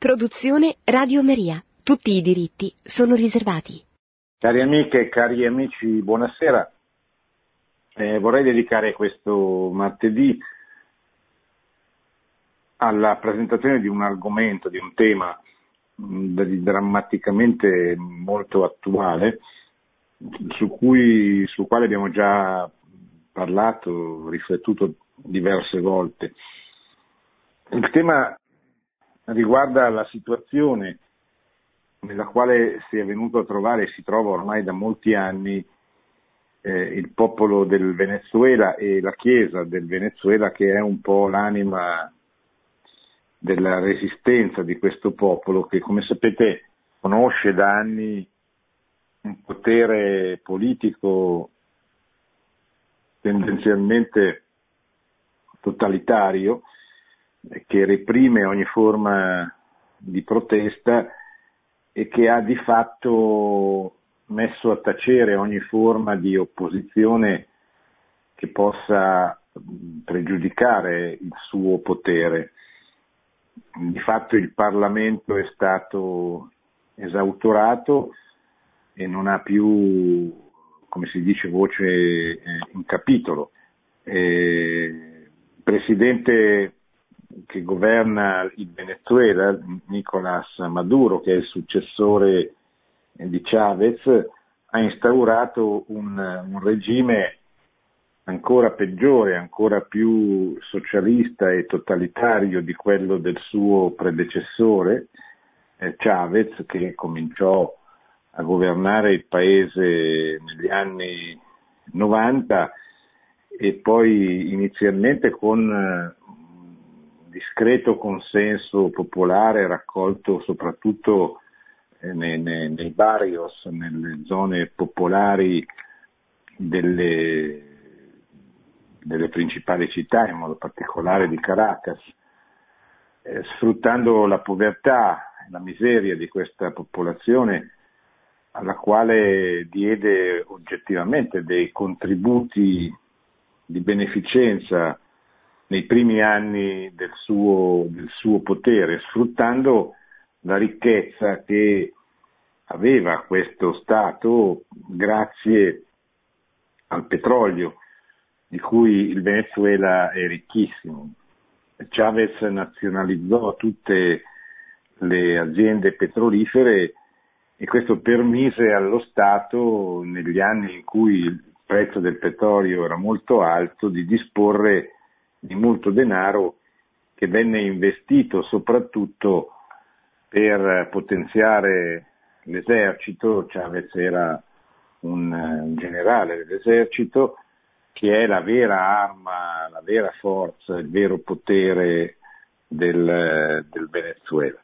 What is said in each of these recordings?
Produzione Radio Maria. Tutti i diritti sono riservati. Cari amiche e cari amici, buonasera. Eh, vorrei dedicare questo martedì alla presentazione di un argomento, di un tema mh, drammaticamente molto attuale, su cui, sul quale abbiamo già parlato, riflettuto diverse volte. Il tema riguarda la situazione nella quale si è venuto a trovare e si trova ormai da molti anni eh, il popolo del Venezuela e la Chiesa del Venezuela che è un po' l'anima della resistenza di questo popolo che come sapete conosce da anni un potere politico tendenzialmente totalitario che reprime ogni forma di protesta e che ha di fatto messo a tacere ogni forma di opposizione che possa pregiudicare il suo potere. Di fatto il Parlamento è stato esautorato e non ha più, come si dice, voce eh, in capitolo. Eh, Presidente che governa il Venezuela, Nicolás Maduro, che è il successore di Chavez, ha instaurato un, un regime ancora peggiore, ancora più socialista e totalitario di quello del suo predecessore, eh, Chavez, che cominciò a governare il paese negli anni 90 e poi inizialmente con discreto consenso popolare raccolto soprattutto eh, nei, nei, nei, barrios, nelle zone popolari delle, delle, principali città, in modo particolare di Caracas, eh, sfruttando la povertà e la miseria di questa popolazione alla quale diede oggettivamente dei contributi di beneficenza nei primi anni del suo, del suo potere, sfruttando la ricchezza che aveva questo Stato grazie al petrolio, di cui il Venezuela è ricchissimo. Chavez nazionalizzò tutte le aziende petrolifere e questo permise allo Stato, negli anni in cui il prezzo del petrolio era molto alto, di disporre di molto denaro che venne investito soprattutto per potenziare l'esercito, Chavez era un, generale dell'esercito, che è la vera arma, la vera forza, il vero potere del, del Venezuela.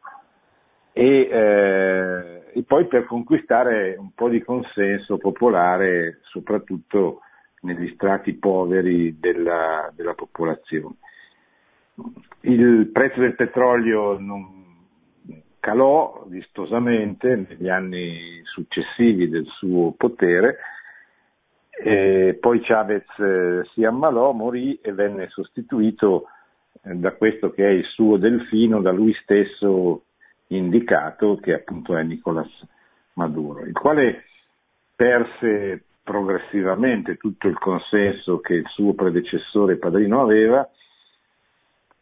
E, eh, e, poi per conquistare un po' di consenso popolare, soprattutto negli strati poveri della, della popolazione. Il prezzo del petrolio calò vistosamente negli anni successivi del suo potere, poi Chavez eh, si ammalò, morì e venne sostituito eh, da questo che è il suo delfino, da lui stesso indicato, che appunto è Nicolas Maduro, il quale perse progressivamente tutto il consenso che il suo predecessore padrino aveva,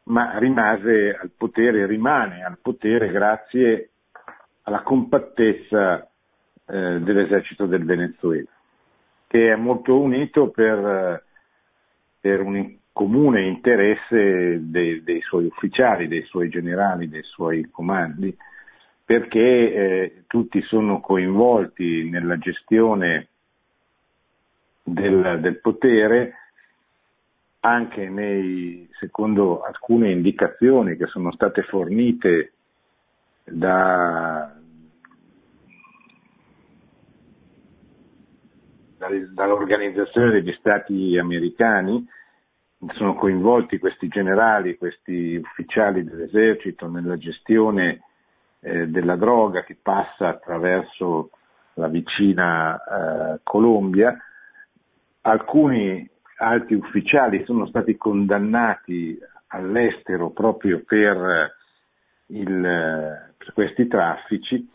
ma rimase al potere, rimane al potere grazie alla compattezza eh, dell'esercito del Venezuela, che è molto unito per, per un comune interesse dei, dei, suoi ufficiali, dei suoi generali, dei suoi comandi, perché eh, tutti sono coinvolti nella gestione del, del potere anche nei, secondo alcune indicazioni che sono state fornite da, dall'Organizzazione degli Stati americani, sono coinvolti questi generali, questi ufficiali dell'esercito nella gestione eh, della droga che passa attraverso la vicina eh, Colombia alcuni alti ufficiali sono stati condannati all'estero proprio per il, questi traffici.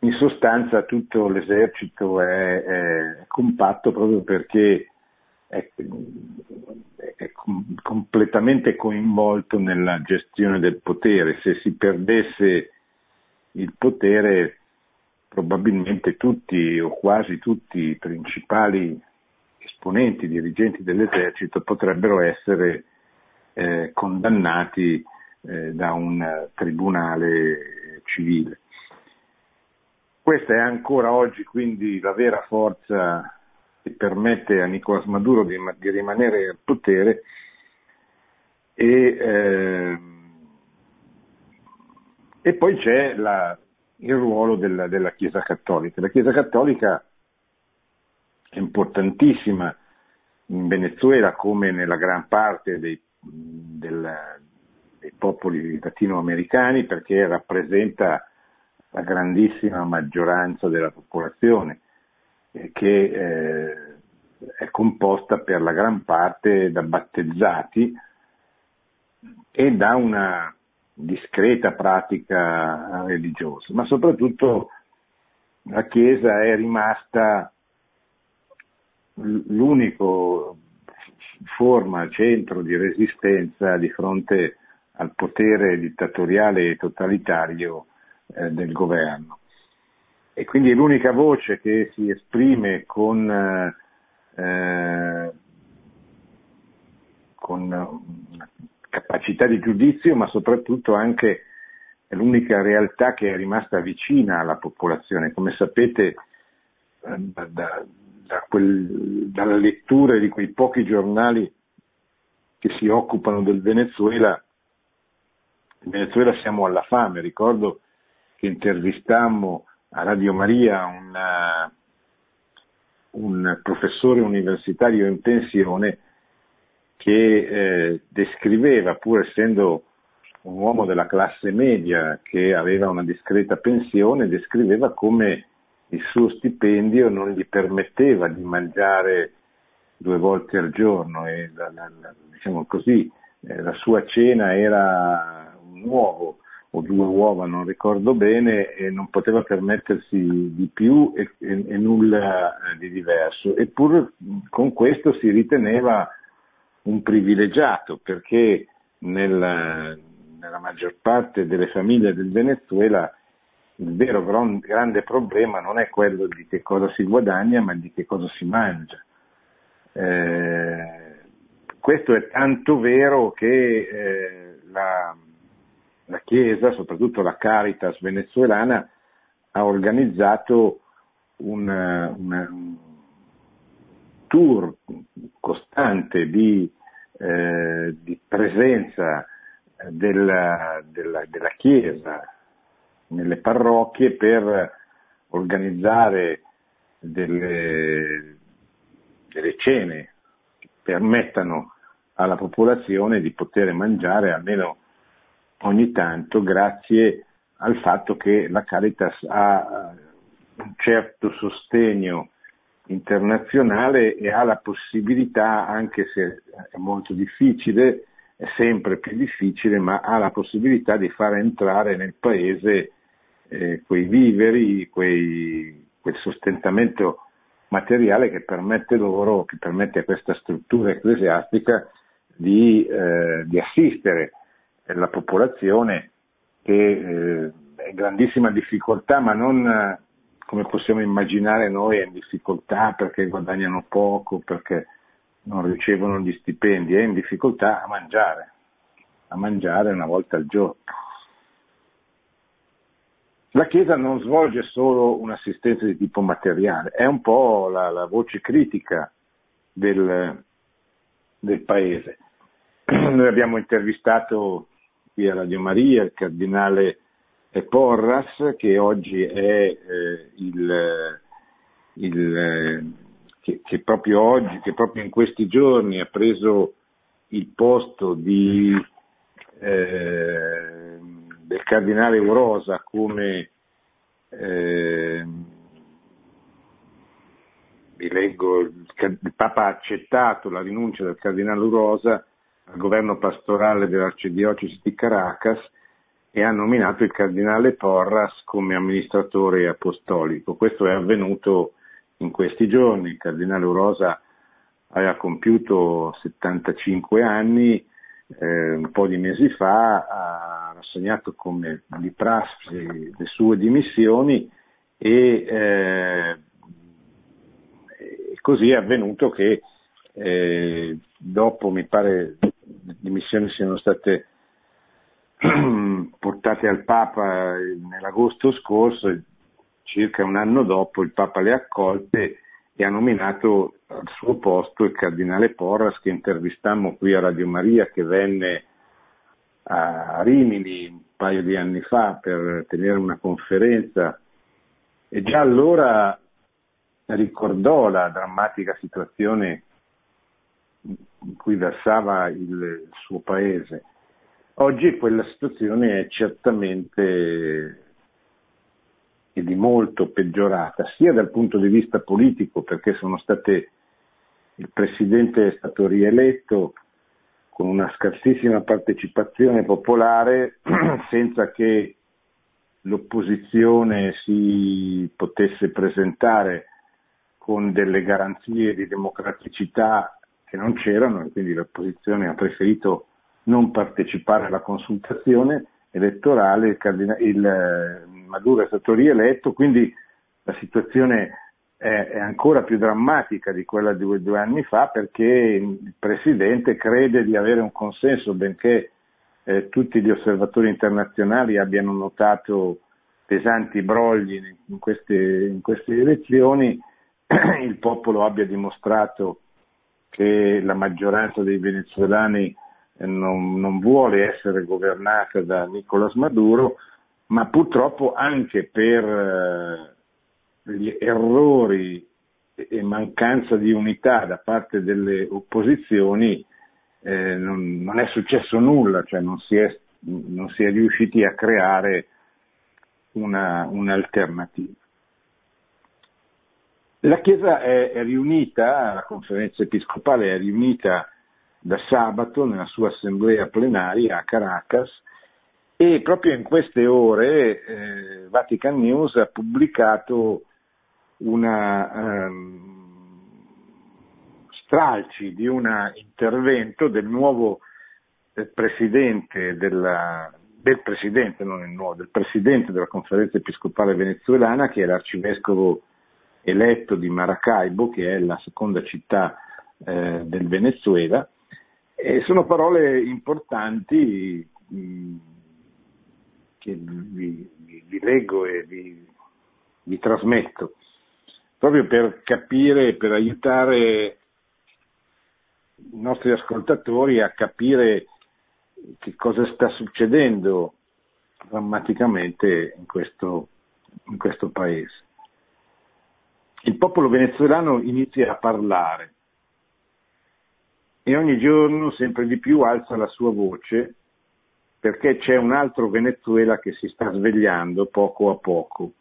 In sostanza tutto l'esercito è, è compatto proprio perché è, è completamente coinvolto nella gestione del potere. Se si perdesse il potere, probabilmente tutti o quasi tutti i principali esponenti, dirigenti dell'esercito potrebbero essere eh, condannati eh, da un tribunale civile. Questa è ancora oggi quindi la vera forza che permette a Nicolás Maduro di, di rimanere al potere e, eh, e poi c'è la, il ruolo della, della, Chiesa Cattolica. La Chiesa Cattolica importantissima in Venezuela come nella gran parte dei, del, dei popoli latinoamericani perché rappresenta la grandissima maggioranza della popolazione che eh, è composta per la gran parte da battezzati e da una discreta pratica religiosa, ma soprattutto la Chiesa è rimasta l'unico forma, centro di resistenza di fronte al potere dittatoriale e totalitario eh, del governo e quindi è l'unica voce che si esprime con, eh, con capacità di giudizio, ma soprattutto anche è l'unica realtà che è rimasta vicina alla popolazione. Come sapete, eh, da, da, quel, dalla lettura di quei pochi giornali che si occupano del Venezuela, in Venezuela siamo alla fame, ricordo che intervistammo a Radio Maria una, un professore universitario in pensione che eh, descriveva, pur essendo un uomo della classe media che aveva una discreta pensione, descriveva come il suo stipendio non gli permetteva di mangiare due volte al giorno e la, la, la, diciamo così, eh, la sua cena era un uovo o due uova, non ricordo bene, e non poteva permettersi di più e, e, e nulla eh, di diverso. Eppure con questo si riteneva un privilegiato perché nella, nella maggior parte delle famiglie del Venezuela il vero gran, grande problema non è quello di che cosa si guadagna, ma di che cosa si mangia. Eh, questo è tanto vero che eh, la, la Chiesa, soprattutto la Caritas venezuelana, ha organizzato un, un tour costante di, eh, di presenza della, della, della, Chiesa nelle parrocchie per organizzare delle, delle cene che permettano alla popolazione di poter mangiare almeno ogni tanto grazie al fatto che la Caritas ha un certo sostegno internazionale e ha la possibilità, anche se è molto difficile, è sempre più difficile, ma ha la possibilità di far entrare nel paese eh, quei viveri, quei, quel sostentamento materiale che permette loro, che permette a questa struttura ecclesiastica di, eh, di assistere la popolazione che eh, è in grandissima difficoltà, ma non eh, come possiamo immaginare noi è in difficoltà perché guadagnano poco, perché non ricevono gli stipendi, è in difficoltà a mangiare, a mangiare una volta al giorno. La Chiesa non svolge solo un'assistenza di tipo materiale, è un po' la, la voce critica del, del paese. Noi abbiamo intervistato qui a Radio Maria, il cardinale Porras, che oggi è eh, il, il che, che, proprio oggi, che proprio in questi giorni ha preso il posto di, eh, del cardinale Urosa come eh, vi leggo, il, Papa ha accettato la rinuncia del cardinale Urosa al governo pastorale dell'arcidiocesi di Caracas e ha nominato il cardinale Porras come amministratore apostolico. Questo è avvenuto in questi giorni, il cardinale Urosa aveva compiuto 75 anni, eh, un po' di mesi fa ha rassegnato come di prassi le sue dimissioni e, eh, così è avvenuto che eh, dopo mi pare le dimissioni siano state portate al Papa nell'agosto scorso, circa un anno dopo il Papa le ha accolte e ha nominato al suo posto il cardinale Porras che intervistammo qui a Radio Maria che venne a Rimini un paio di anni fa per tenere una conferenza e già allora ricordò la drammatica situazione in cui versava il suo paese. Oggi quella situazione è certamente e di molto peggiorata, sia dal punto di vista politico, perché sono state, il Presidente è stato rieletto con una scarsissima partecipazione popolare, senza che l'opposizione si potesse presentare con delle garanzie di democraticità che non c'erano e quindi l'opposizione ha preferito non partecipare alla consultazione elettorale, il, cardina- il eh, Maduro è stato rieletto, quindi la situazione è, ancora più drammatica di quella di due anni fa perché il Presidente crede di avere un consenso, benché eh, tutti gli osservatori internazionali abbiano notato pesanti brogli in queste, in queste elezioni, il popolo abbia dimostrato che la maggioranza dei venezuelani non, non vuole essere governata da Nicolas Maduro, ma purtroppo anche per eh, gli errori e mancanza di unità da parte delle opposizioni eh, non, non, è successo nulla, cioè non si è, non si è riusciti a creare una, un'alternativa. La Chiesa è, è riunita, la conferenza episcopale è riunita da sabato nella sua assemblea plenaria a Caracas e proprio in queste ore eh, Vatican News ha pubblicato una um, stralci di un intervento del nuovo eh, presidente della, del presidente, non il nuovo, del presidente della conferenza episcopale venezuelana che è l'arcivescovo eletto di Maracaibo, che è la seconda città eh, del Venezuela, e sono parole importanti mh, che vi, vi, vi, leggo e vi, vi trasmetto, proprio per capire, per aiutare i nostri ascoltatori a capire che cosa sta succedendo drammaticamente in questo, in questo paese. Il popolo venezuelano inizia a parlare e ogni giorno sempre di più alza la sua voce perché c'è un altro Venezuela che si sta svegliando poco a poco.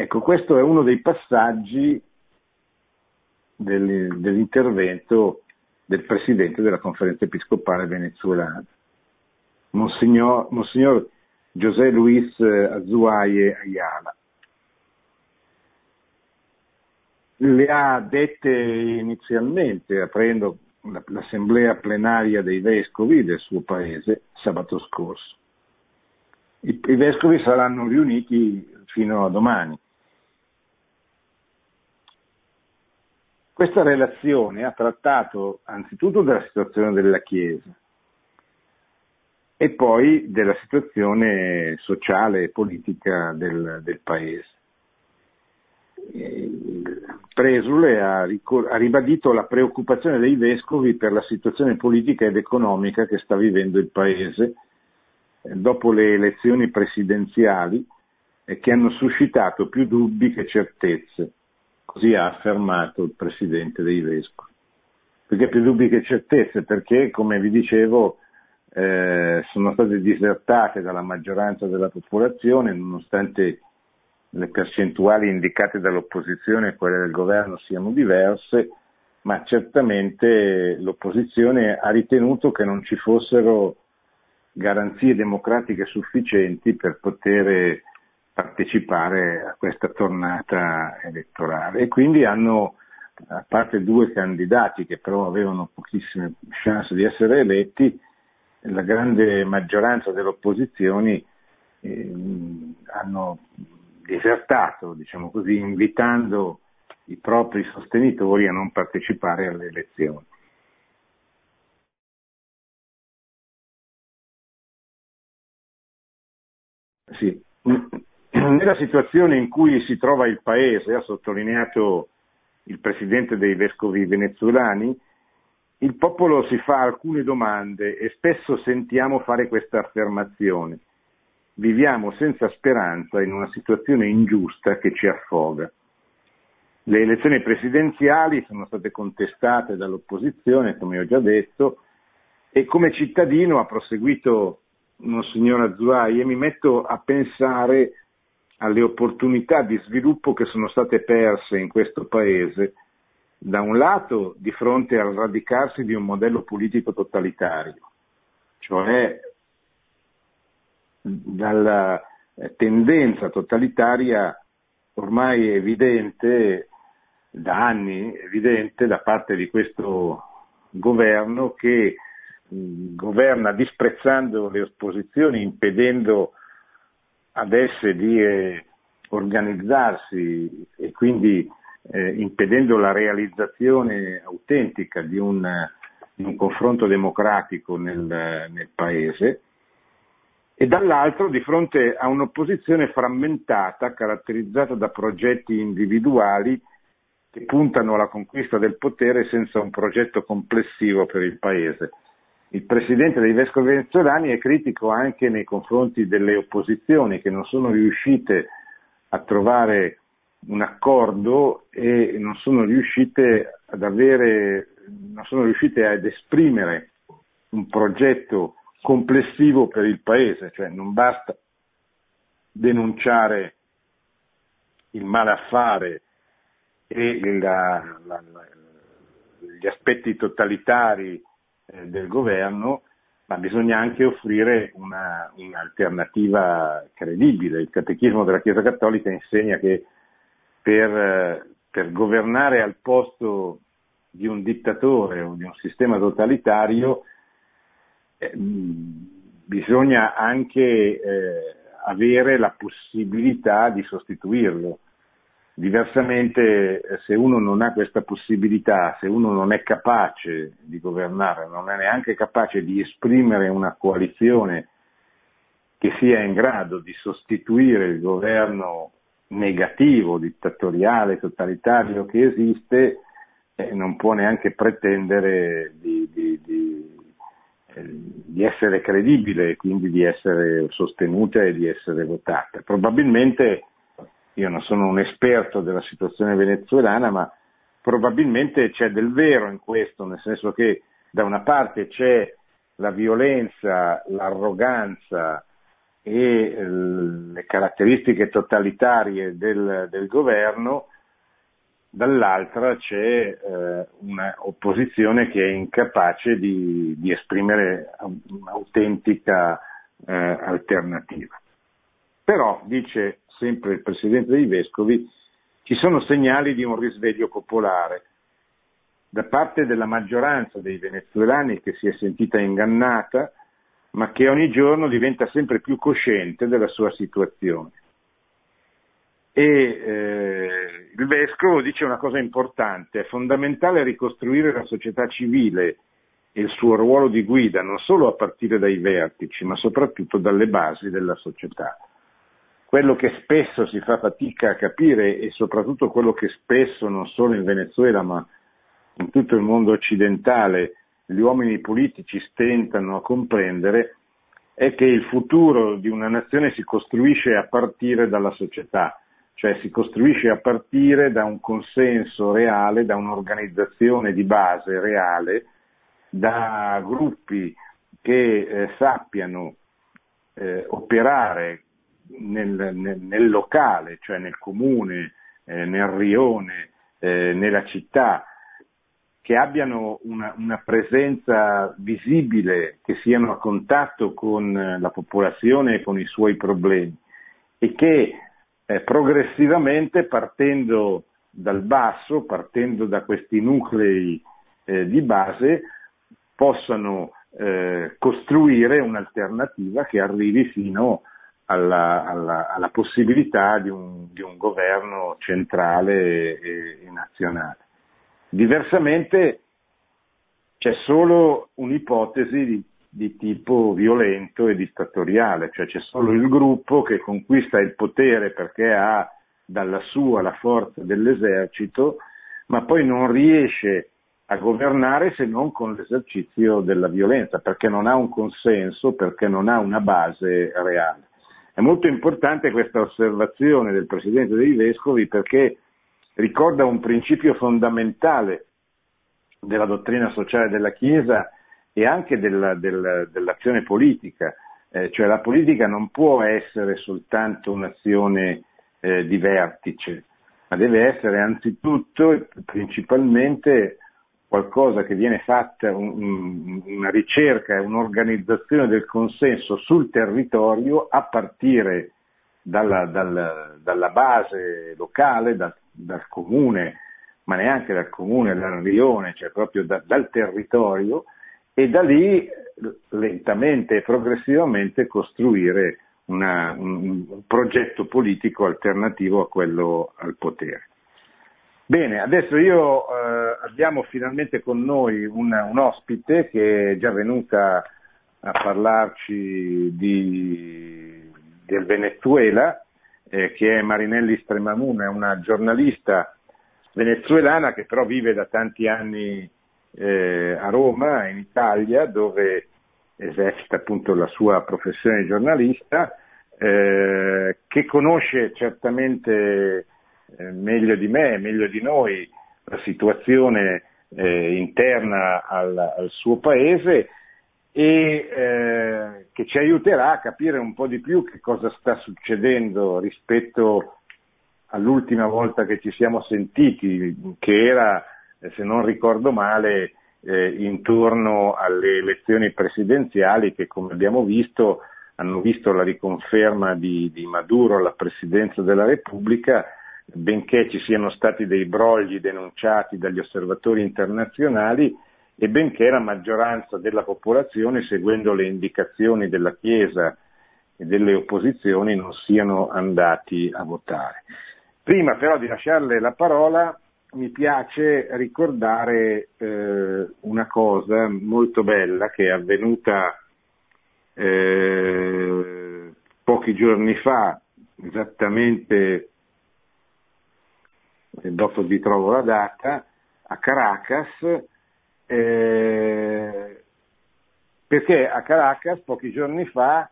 Ecco, questo è uno dei passaggi del, dell'intervento del Presidente della Conferenza Episcopale Venezuelana, Monsignor, Monsignor José Luis Azuaye Ayala. le ha dette inizialmente aprendo l'assemblea plenaria dei vescovi del suo paese sabato scorso. I, I, vescovi saranno riuniti fino a domani. Questa relazione ha trattato anzitutto della situazione della Chiesa e poi della situazione sociale e politica del, del paese. Presule ha, ha ribadito la preoccupazione dei vescovi per la situazione politica ed economica che sta vivendo il Paese eh, dopo le elezioni presidenziali e che hanno suscitato più dubbi che certezze. Così ha affermato il Presidente dei Vescovi. Perché più dubbi che certezze? Perché, come vi dicevo, eh, sono state disertate dalla maggioranza della popolazione, nonostante le percentuali indicate dall'opposizione e quelle del governo siano diverse, ma certamente l'opposizione ha ritenuto che non ci fossero garanzie democratiche sufficienti per poter partecipare a questa tornata elettorale e quindi hanno, a parte due candidati che però avevano pochissime chance di essere eletti, la grande maggioranza delle opposizioni eh, hanno disertato, diciamo così, invitando i propri sostenitori a non partecipare alle elezioni. Sì. Nella situazione in cui si trova il Paese, ha sottolineato il presidente dei vescovi venezuelani, il popolo si fa alcune domande e spesso sentiamo fare questa affermazione. Viviamo senza speranza in una situazione ingiusta che ci affoga. Le elezioni presidenziali sono state contestate dall'opposizione, come ho già detto, e come cittadino ha proseguito Monsignor Azuai e mi metto a pensare alle opportunità di sviluppo che sono state perse in questo Paese, da un lato di fronte al radicarsi di un modello politico totalitario, cioè dalla tendenza totalitaria ormai evidente da anni, evidente da parte di questo governo che governa disprezzando le opposizioni, impedendo ad esse di eh, organizzarsi e quindi eh, impedendo la realizzazione autentica di un, di un confronto democratico nel, nel Paese e dall'altro di fronte a un'opposizione frammentata caratterizzata da progetti individuali che puntano alla conquista del potere senza un progetto complessivo per il Paese il presidente dei vescovi venezuelani è critico anche nei confronti delle opposizioni che non sono riuscite a trovare un accordo e non sono riuscite ad avere, non sono riuscite ad esprimere un progetto complessivo per il Paese, cioè non basta denunciare il malaffare e la, la, la, gli aspetti totalitari eh, del governo, ma bisogna anche offrire una, un'alternativa credibile. Il Catechismo della Chiesa Cattolica insegna che per, per governare al posto di un dittatore o di un sistema totalitario eh, bisogna anche eh, avere la possibilità di sostituirlo. Diversamente, se uno non ha questa possibilità, se uno non è capace di governare, non è neanche capace di esprimere una coalizione che sia in grado di sostituire il governo negativo, dittatoriale, totalitario che esiste, eh, non può neanche pretendere di, di, di, eh, di essere credibile e quindi di essere sostenuta e di essere votata. Probabilmente io non sono un esperto della situazione venezuelana, ma probabilmente c'è del vero in questo, nel senso che da una parte c'è la violenza, l'arroganza e le caratteristiche totalitarie del, del governo, dall'altra c'è eh, un'opposizione che è incapace di, di esprimere un'autentica eh, alternativa. Però, dice sempre il presidente dei vescovi, ci sono segnali di un risveglio popolare da parte della maggioranza dei venezuelani che si è sentita ingannata, ma che ogni giorno diventa sempre più cosciente della sua situazione. E eh, il vescovo dice una cosa importante, è fondamentale ricostruire la società civile e il suo ruolo di guida, non solo a partire dai vertici, ma soprattutto dalle basi della società quello che spesso si fa fatica a capire e soprattutto quello che spesso non solo in Venezuela ma in tutto il mondo occidentale gli uomini politici stentano a comprendere è che il futuro di una nazione si costruisce a partire dalla società, cioè si costruisce a partire da un consenso reale, da un'organizzazione di base reale, da gruppi che eh, sappiano eh, operare nel, nel, nel locale, cioè nel comune, eh, nel rione, eh, nella città, che abbiano una, una, presenza visibile, che siano a contatto con la popolazione e con i suoi problemi e che eh, progressivamente partendo dal basso, partendo da questi nuclei eh, di base, possano eh, costruire un'alternativa che arrivi fino alla, alla, alla possibilità di un, di un, governo centrale e, e nazionale. Diversamente c'è solo un'ipotesi di, di, tipo violento e dittatoriale, cioè c'è solo il gruppo che conquista il potere perché ha dalla sua la forza dell'esercito, ma poi non riesce a governare se non con l'esercizio della violenza, perché non ha un consenso, perché non ha una base reale. È molto importante questa osservazione del Presidente dei Vescovi perché ricorda un principio fondamentale della dottrina sociale della Chiesa e anche della, della, dell'azione politica, eh, cioè la politica non può essere soltanto un'azione eh, di vertice, ma deve essere anzitutto e principalmente qualcosa che viene fatta, un, una ricerca un'organizzazione del consenso sul territorio a partire dalla, dalla, dalla base locale, da, dal comune, ma neanche dal comune, dal rione, cioè proprio da, dal territorio, e da lì lentamente e progressivamente costruire una, un, un progetto politico alternativo a quello al potere. Bene, adesso io eh, abbiamo finalmente con noi un, un, ospite che è già venuta a parlarci di, del Venezuela, eh, che è Marinelli Stremamuna, è una giornalista venezuelana che però vive da tanti anni eh, a Roma, in Italia, dove esercita appunto la sua professione di giornalista, eh, che conosce certamente eh, meglio di me, meglio di noi, la situazione eh, interna al, al, suo paese e eh, che ci aiuterà a capire un po' di più che cosa sta succedendo rispetto all'ultima volta che ci siamo sentiti, che era, eh, se non ricordo male, eh, intorno alle elezioni presidenziali che, come abbiamo visto, hanno visto la riconferma di, di Maduro alla presidenza della Repubblica benché ci siano stati dei brogli denunciati dagli osservatori internazionali e benché la maggioranza della popolazione, seguendo le indicazioni della Chiesa e delle opposizioni, non siano andati a votare. Prima però di lasciarle la parola, mi piace ricordare eh, una cosa molto bella che è avvenuta eh, pochi giorni fa, esattamente dopo vi trovo la data, a Caracas, eh, perché a Caracas pochi giorni fa,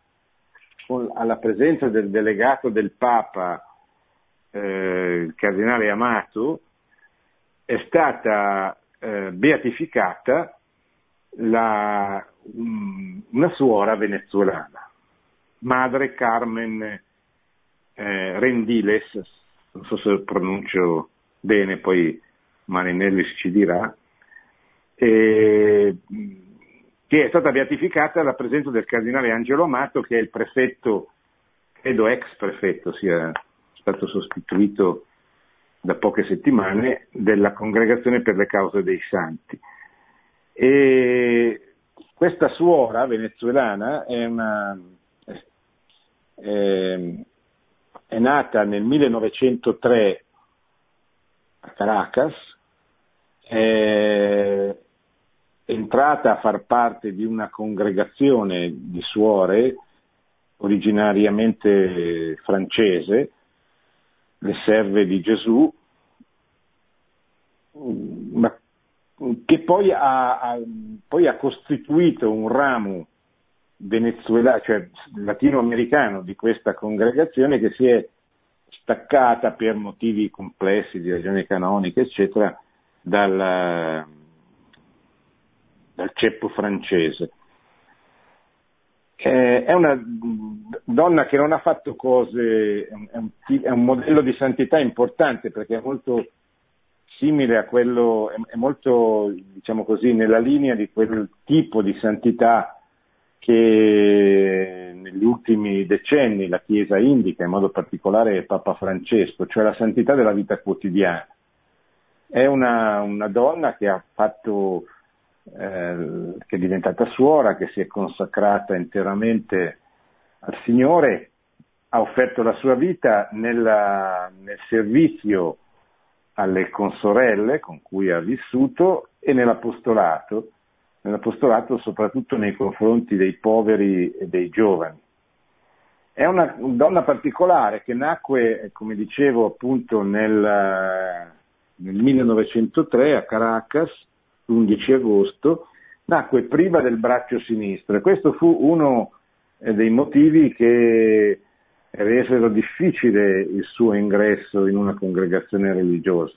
con, alla presenza del delegato del Papa, eh, il cardinale Amato, è stata eh, beatificata la, um, una suora venezuelana, Madre Carmen eh, Rendiles, non so se pronuncio bene, poi Marinelli ci dirà, e, che è stata beatificata alla presenza del cardinale Angelo Amato, che è il prefetto, credo ex prefetto, sia stato sostituito da poche settimane, della Congregazione per le cause dei santi. E questa suora venezuelana è una, è, è nata nel 1903 a Caracas, è entrata a far parte di una congregazione di suore originariamente francese, le serve di Gesù, ma che poi ha, ha, poi ha costituito un ramo venezuelano, cioè latinoamericano di questa congregazione che si è staccata per motivi complessi di ragioni canoniche, eccetera, dal, dal ceppo francese. È una donna che non ha fatto cose, è un, è un modello di santità importante perché è molto simile a quello, è molto, diciamo così, nella linea di quel tipo di santità che negli ultimi decenni la Chiesa indica, in modo particolare Papa Francesco, cioè la santità della vita quotidiana. È una, una donna che fatto, eh, che è diventata suora, che si è consacrata interamente al Signore, ha offerto la sua vita nella, nel servizio alle consorelle con cui ha vissuto e nell'apostolato, nell'apostolato soprattutto nei confronti dei poveri e dei giovani. È una donna particolare che nacque, come dicevo appunto nel, nel 1903 a Caracas, l'11 agosto, nacque priva del braccio sinistro e questo fu uno dei motivi che resero difficile il suo ingresso in una congregazione religiosa.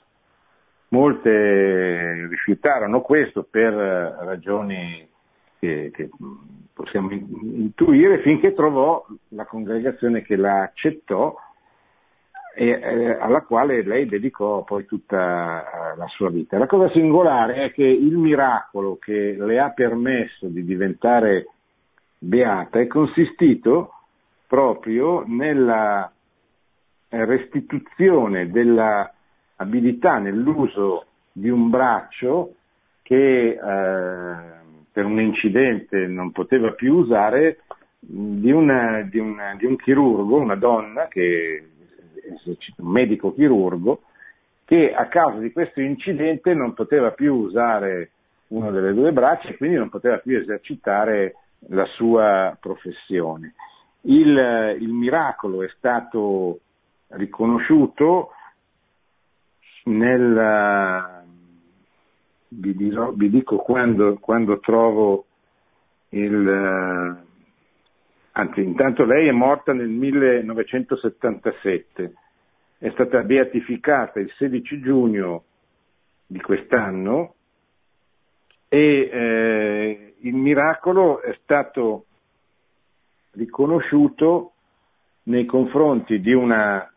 Molte rifiutarono questo per ragioni che, che possiamo intuire finché trovò la congregazione che la accettò e eh, alla quale lei dedicò poi tutta la sua vita. La cosa singolare è che il miracolo che le ha permesso di diventare beata è consistito proprio nella restituzione dell'abilità nell'uso di un braccio che eh, per un incidente non poteva più usare di, una, di, una, di un chirurgo, una donna, che, un medico chirurgo, che a causa di questo incidente non poteva più usare una delle due braccia e quindi non poteva più esercitare la sua professione. Il, il miracolo è stato riconosciuto nel, vi, dirò, vi dico quando, quando trovo il, anzi intanto lei è morta nel 1977, è stata beatificata il 16 giugno di quest'anno e eh, il miracolo è stato riconosciuto nei confronti di una,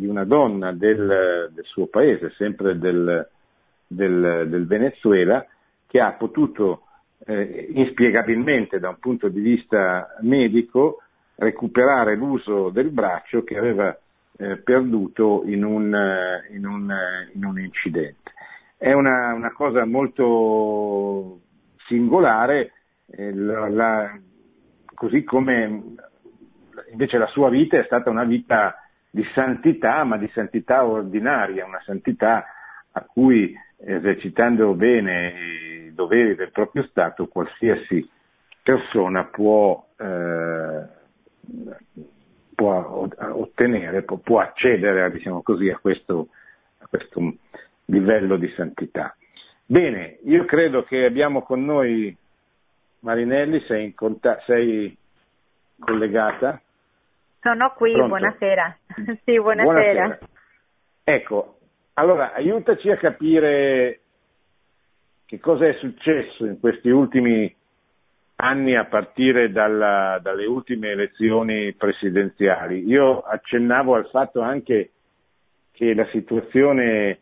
di una donna del, del, suo paese, sempre del, del, del, Venezuela, che ha potuto eh, inspiegabilmente da un punto di vista medico recuperare l'uso del braccio che aveva eh, perduto in un, in, un, in un, incidente. È una, una cosa molto singolare, eh, la, la, così come invece la sua vita è stata una vita di santità, ma di santità ordinaria, una santità a cui esercitando bene i doveri del proprio Stato qualsiasi persona può, eh, può ottenere, può, può accedere diciamo così, a, questo, a questo livello di santità. Bene, io credo che abbiamo con noi Marinelli, sei, conta- sei collegata? Sono qui, Pronto? buonasera. sì, buonasera. buonasera. Ecco, allora aiutaci a capire che cosa è successo in questi ultimi anni a partire dalla, dalle ultime elezioni presidenziali. Io accennavo al fatto anche che la situazione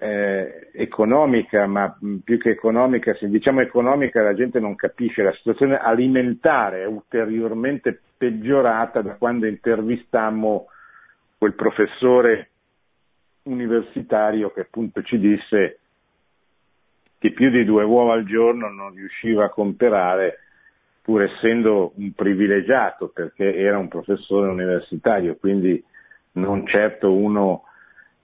eh, economica, ma più che economica, se diciamo economica la gente non capisce, la situazione alimentare è ulteriormente peggiorata da quando intervistammo quel professore universitario che appunto ci disse che più di due uova al giorno non riusciva a comprare pur essendo un privilegiato perché era un professore universitario, quindi non certo uno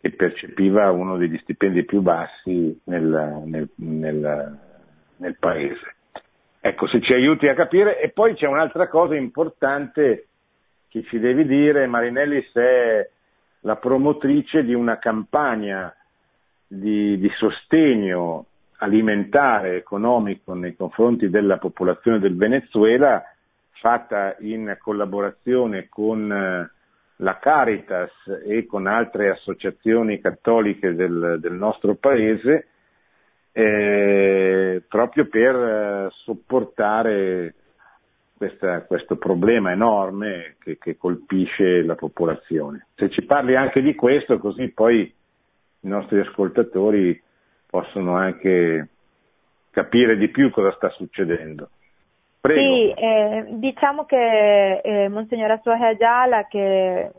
che percepiva uno degli stipendi più bassi nel, nel, nel, nel paese. Ecco, se ci aiuti a capire. E poi c'è un'altra cosa importante che ci devi dire, Marinelli, è la promotrice di una campagna di, di sostegno alimentare, economico nei confronti della popolazione del Venezuela, fatta in collaborazione con la Caritas e con altre associazioni cattoliche del, del nostro paese eh, proprio per eh, sopportare questa, questo problema enorme che, che, colpisce la popolazione. Se ci parli anche di questo, così poi i nostri ascoltatori possono anche capire di più cosa sta succedendo. Prego. Sì, eh, diciamo che eh, Monsignor Asuahe Giala che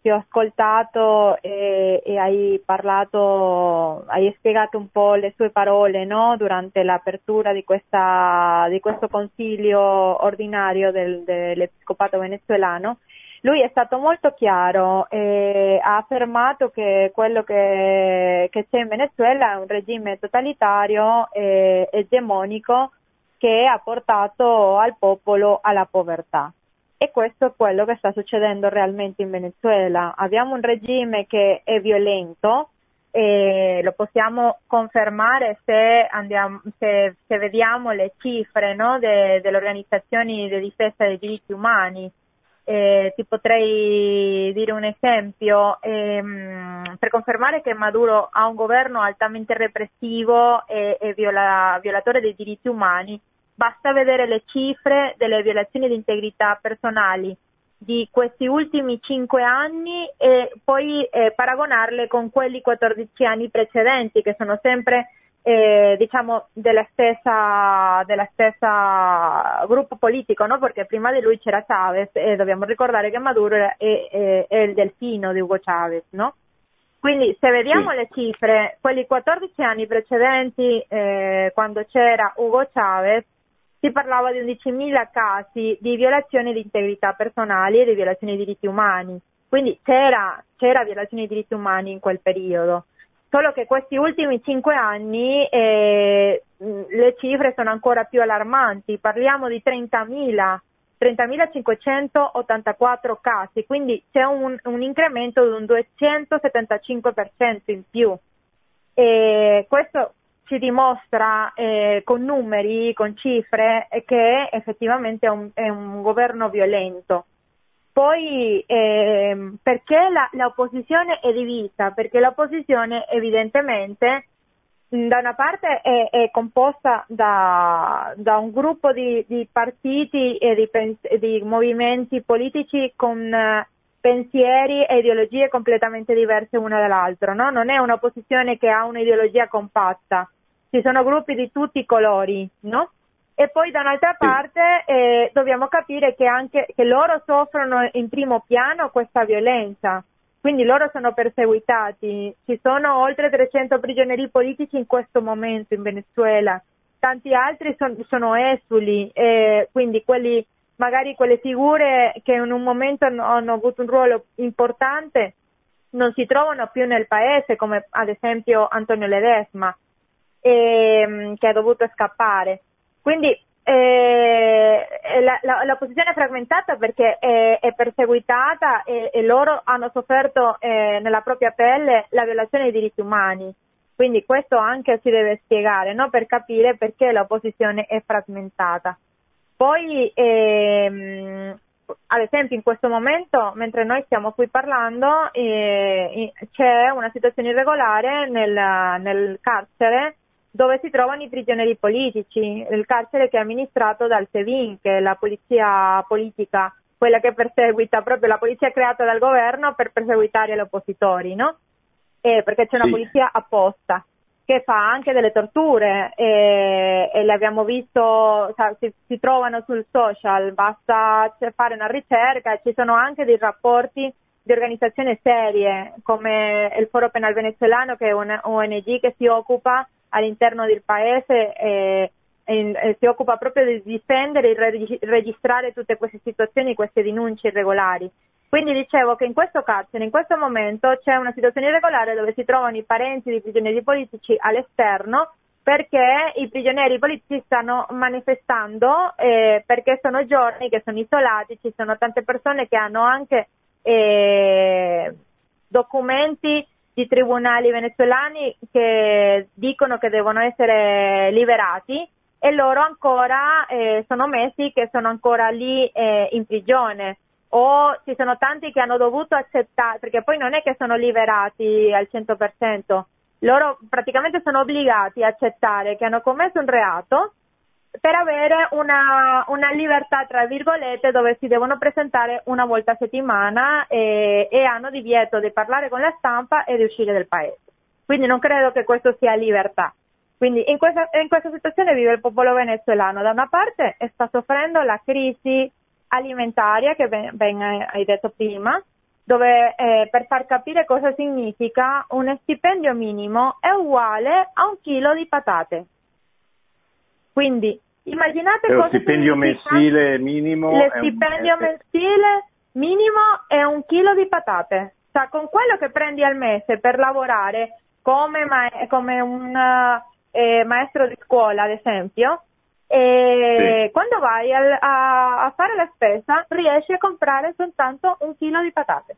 ti ho ascoltato e, e, hai parlato, hai spiegato un po' le sue parole no? durante l'apertura di, questa, di, questo consiglio ordinario del, dell'Episcopato venezuelano. Lui è stato molto chiaro e ha affermato che quello che, che c'è in Venezuela è un regime totalitario e egemonico che ha portato al popolo alla povertà. E questo è quello che sta succedendo realmente in Venezuela. Abbiamo un regime che è violento e lo possiamo confermare se, andiamo, se, se vediamo le cifre no, de, delle organizzazioni di difesa dei diritti umani. Eh, ti potrei dire un esempio, ehm, per confermare che Maduro ha un governo altamente repressivo e, e viola, violatore dei diritti umani, Basta vedere le cifre delle violazioni di integrità personali di questi ultimi cinque anni e poi eh, paragonarle con quelli 14 anni precedenti che sono sempre eh, diciamo della stessa, della stessa gruppo politico, no? perché prima di lui c'era Chavez e dobbiamo ricordare che Maduro è, è, è il delfino di Hugo Chavez, no? Quindi se vediamo sì. le cifre, quelli 14 anni precedenti, eh, quando c'era Hugo Chavez, si parlava di 11.000 casi di violazione di integrità personali e di violazione dei diritti umani. Quindi c'era, c'era violazione dei diritti umani in quel periodo. Solo che questi ultimi cinque anni eh, le cifre sono ancora più allarmanti, parliamo di 30.000 30.584 casi, quindi c'è un, un, incremento di un 275% in più. E questo ci dimostra eh, con numeri, con cifre, che effettivamente è un, è un governo violento. Poi eh, perché l'opposizione è divisa? Perché l'opposizione evidentemente da una parte è, è composta da, da, un gruppo di, di partiti e di, di, movimenti politici con uh, pensieri e ideologie completamente diverse una dall'altra, no? Non è un'opposizione che ha un'ideologia compatta, ci sono gruppi di tutti i colori, no? E poi da un'altra parte eh, dobbiamo capire che anche che loro soffrono in primo piano questa violenza, quindi loro sono perseguitati. Ci sono oltre 300 prigionieri politici in questo momento in Venezuela, tanti altri son, sono esuli, eh, quindi quelli, magari quelle figure che in un momento hanno, hanno avuto un ruolo importante non si trovano più nel paese, come ad esempio Antonio Ledesma e, ehm, che ha dovuto scappare. Quindi eh, la, la, la, posizione è frammentata perché è, è perseguitata e, e, loro hanno sofferto eh, nella propria pelle la violazione dei diritti umani. Quindi questo anche si deve spiegare no? per capire perché l'opposizione è frammentata. Poi, ehm, ad esempio, in questo momento, mentre noi stiamo qui parlando, eh, c'è una situazione irregolare nel, nel carcere dove si trovano i prigionieri politici, il carcere che è amministrato dal SEVIN, che è la polizia politica, quella che perseguita proprio la polizia creata dal governo per perseguitare gli oppositori, no? Eh, perché c'è una sì. polizia apposta che fa anche delle torture e, e le abbiamo visto, cioè, si, si, trovano sul social, basta fare una ricerca ci sono anche dei rapporti di organizzazioni serie come il Foro Penal Venezuelano che è una ONG che si occupa all'interno del paese e, e, e si occupa proprio di difendere e registrare tutte queste situazioni, queste denunce irregolari. Quindi dicevo che in questo carcere, in questo momento, c'è una situazione irregolare dove si trovano i parenti dei prigionieri politici all'esterno perché i prigionieri politici stanno manifestando eh, perché sono giorni che sono isolati, ci sono tante persone che hanno anche eh, documenti di tribunali venezuelani che dicono che devono essere liberati e loro ancora eh, sono messi che sono ancora lì eh, in prigione. O ci sono tanti che hanno dovuto accettare perché poi non è che sono liberati al 100%, loro praticamente sono obbligati a accettare che hanno commesso un reato per avere una, una, libertà, tra virgolette, dove si devono presentare una volta a settimana e, e, hanno divieto di parlare con la stampa e di uscire del paese. Quindi non credo che questo sia libertà. Quindi in questa, in questa situazione vive il popolo venezuelano. Da una parte sta soffrendo la crisi alimentaria che ben, ben hai detto prima, dove eh, per far capire cosa significa un stipendio minimo è uguale a un chilo di patate. Quindi immaginate Lo cosa stipendio mensile minimo. Lo stipendio un... mensile minimo è un chilo di patate. Cioè, con quello che prendi al mese per lavorare come, ma- come un eh, maestro di scuola, ad esempio, e sì. quando vai a, a, a, fare la spesa riesci a comprare soltanto un chilo di patate.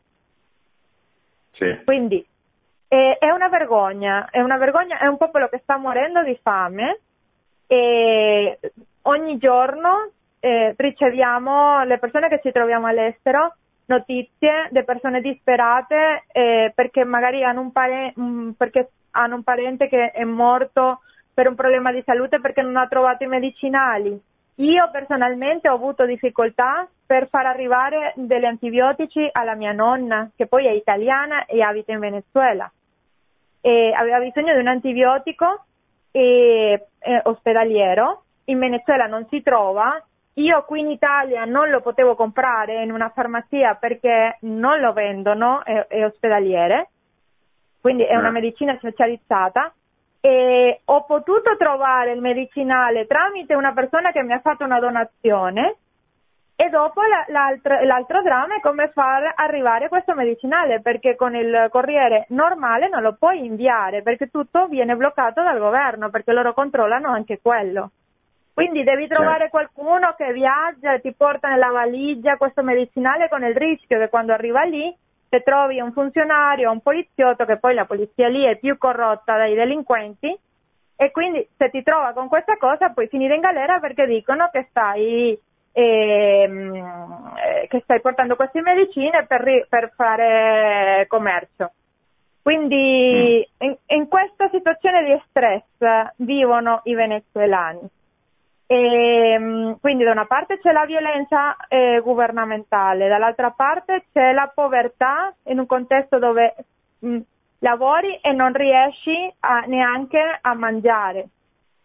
Sì. Quindi eh, è una vergogna, è una vergogna, è un popolo che sta morendo di fame e ogni giorno eh, riceviamo, le persone che ci troviamo all'estero, notizie di persone disperate eh, perché magari hanno un, pare- perché hanno un parente che è morto per un problema di salute perché non ha trovato i medicinali. Io personalmente ho avuto difficoltà per far arrivare degli antibiotici alla mia nonna, che poi è italiana e abita in Venezuela. E aveva bisogno di un antibiotico e, e ospedaliero, in Venezuela non si trova, io qui in Italia non lo potevo comprare in una farmacia perché non lo vendono, è, è ospedaliere, quindi è una eh. medicina specializzata. E ho potuto trovare il medicinale tramite una persona che mi ha fatto una donazione e dopo l'altro, l'altro dramma è come far arrivare questo medicinale perché con il corriere normale non lo puoi inviare perché tutto viene bloccato dal governo perché loro controllano anche quello. Quindi devi trovare certo. qualcuno che viaggia e ti porta nella valigia questo medicinale con il rischio che quando arriva lì se trovi un funzionario o un poliziotto, che poi la polizia lì è più corrotta dai delinquenti, e quindi se ti trova con questa cosa puoi finire in galera perché dicono che stai, ehm, eh, che stai portando queste medicine per, per fare commercio. Quindi mm. in, in questa situazione di stress vivono i venezuelani. E, ehm, quindi da una parte c'è la violenza eh, governamentale, dall'altra parte c'è la povertà in un contesto dove mh, mm, lavori e non riesci a, neanche a mangiare.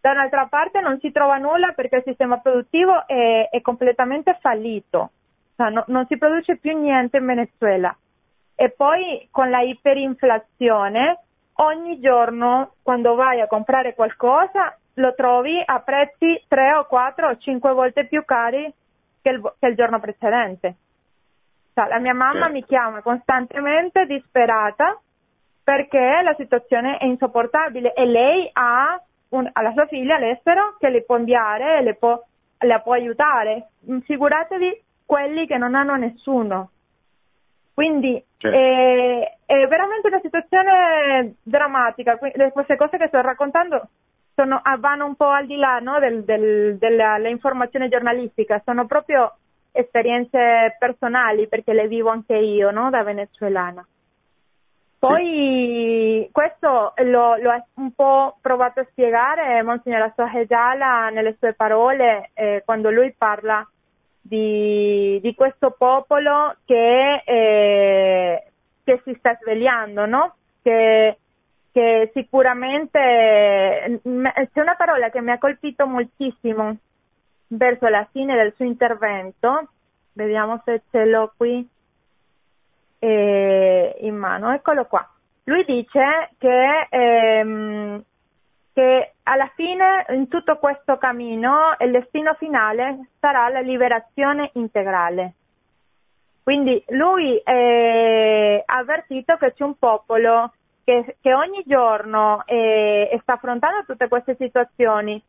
Da un'altra parte non si trova nulla perché il sistema produttivo è, è completamente fallito, cioè, no, non si produce più niente in Venezuela. E poi con la iperinflazione ogni giorno quando vai a comprare qualcosa lo trovi a prezzi 3 o 4 o 5 volte più cari che il, che il giorno precedente. Cioè, la mia mamma sì. mi chiama costantemente disperata perché la situazione è insopportabile e lei ha, un, ha la sua figlia all'estero che le può inviare e le può, la può aiutare. Figuratevi quelli che non hanno nessuno. Quindi certo. è, è, veramente una situazione drammatica. Queste cose che sto raccontando sono, ah, vanno un po' al di là no, del, del, dell'informazione giornalistica, sono proprio esperienze personali perché le vivo anche io no, da venezuelana. Poi questo lo, lo, ha un po' provato a spiegare Monsignor Sohejala nelle sue parole eh, quando lui parla di, di questo popolo che, eh, che, si sta svegliando, no? che che sicuramente mm, c'è una parola che mi ha colpito moltissimo verso la fine del suo intervento, vediamo se ce l'ho qui eh, in mano, eccolo qua. Lui dice che, ehm, che alla fine in tutto questo cammino il destino finale sarà la liberazione integrale. Quindi lui eh, ha avvertito che c'è un popolo che, che ogni giorno eh, sta affrontando tutte queste situazioni,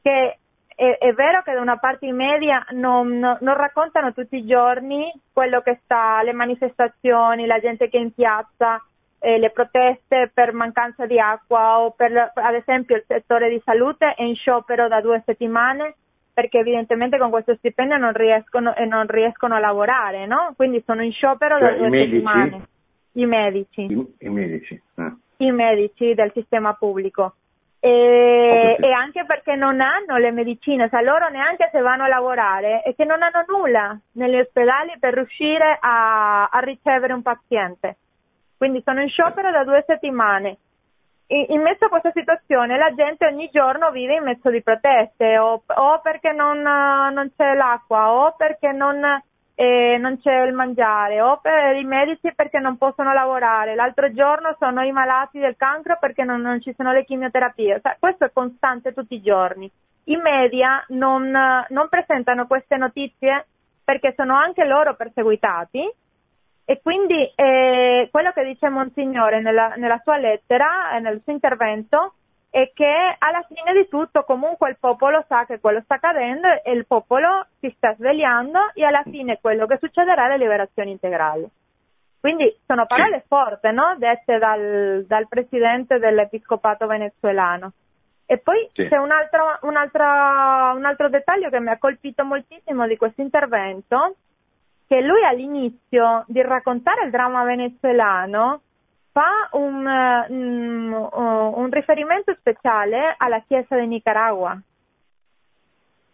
che è, è, vero che da una parte i media non, non, non, raccontano tutti i giorni quello che sta, le manifestazioni, la gente che è in piazza, eh, le proteste per mancanza di acqua o per, ad esempio il settore di salute è in sciopero da due settimane perché evidentemente con questo stipendio non riescono, e non riescono a lavorare, no? Quindi sono in sciopero cioè, da due settimane. I medici. I, i medici. Eh. I medici del sistema pubblico. E, e, anche perché non hanno le medicine, cioè loro neanche se vanno a lavorare e che non hanno nulla negli ospedali per riuscire a, a ricevere un paziente. Quindi sono in sciopero da due settimane. in mezzo a questa situazione la gente ogni giorno vive in mezzo di proteste o, o perché non, non, c'è l'acqua o perché non, eh, non, c'è il mangiare o per i medici perché non possono lavorare. L'altro giorno sono i malati del cancro perché non, non ci sono le chimioterapie. Cioè, questo è costante tutti i giorni. I media non, non presentano queste notizie perché sono anche loro perseguitati e quindi eh, quello che dice Monsignore nella, nella sua lettera, eh, nel suo intervento, è che alla fine di tutto comunque il popolo sa che quello sta accadendo e il popolo si sta svegliando e alla fine quello che succederà è la liberazione integrale. Quindi sono parole forti, no? dette dal, dal, presidente dell'episcopato venezuelano. E poi sì. c'è un altro, un, altro, un altro dettaglio che mi ha colpito moltissimo di questo intervento, che lui all'inizio di raccontare il dramma venezuelano fa un, um, un riferimento speciale alla Chiesa di Nicaragua.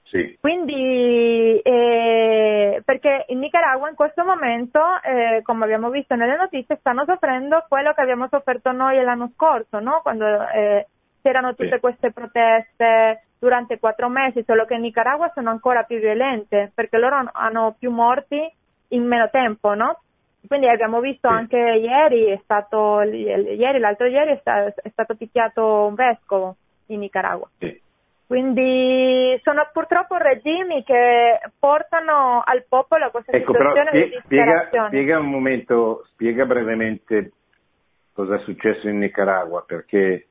Sì. Quindi, eh, perché in Nicaragua in questo momento, eh, come abbiamo visto nelle notizie, stanno soffrendo quello che abbiamo sofferto noi l'anno scorso, no? quando eh, c'erano tutte sì. queste proteste durante quattro mesi, solo che in Nicaragua sono ancora più violente, perché loro hanno più morti in meno tempo, no? Quindi abbiamo visto sì. anche ieri, è stato, ieri, l'altro ieri è, sta, è stato picchiato un vescovo in Nicaragua. Sì. Quindi sono purtroppo regimi che portano al popolo questa ecco, situazione però, di spiega, spiega un momento, spiega brevemente cosa è successo in Nicaragua, perché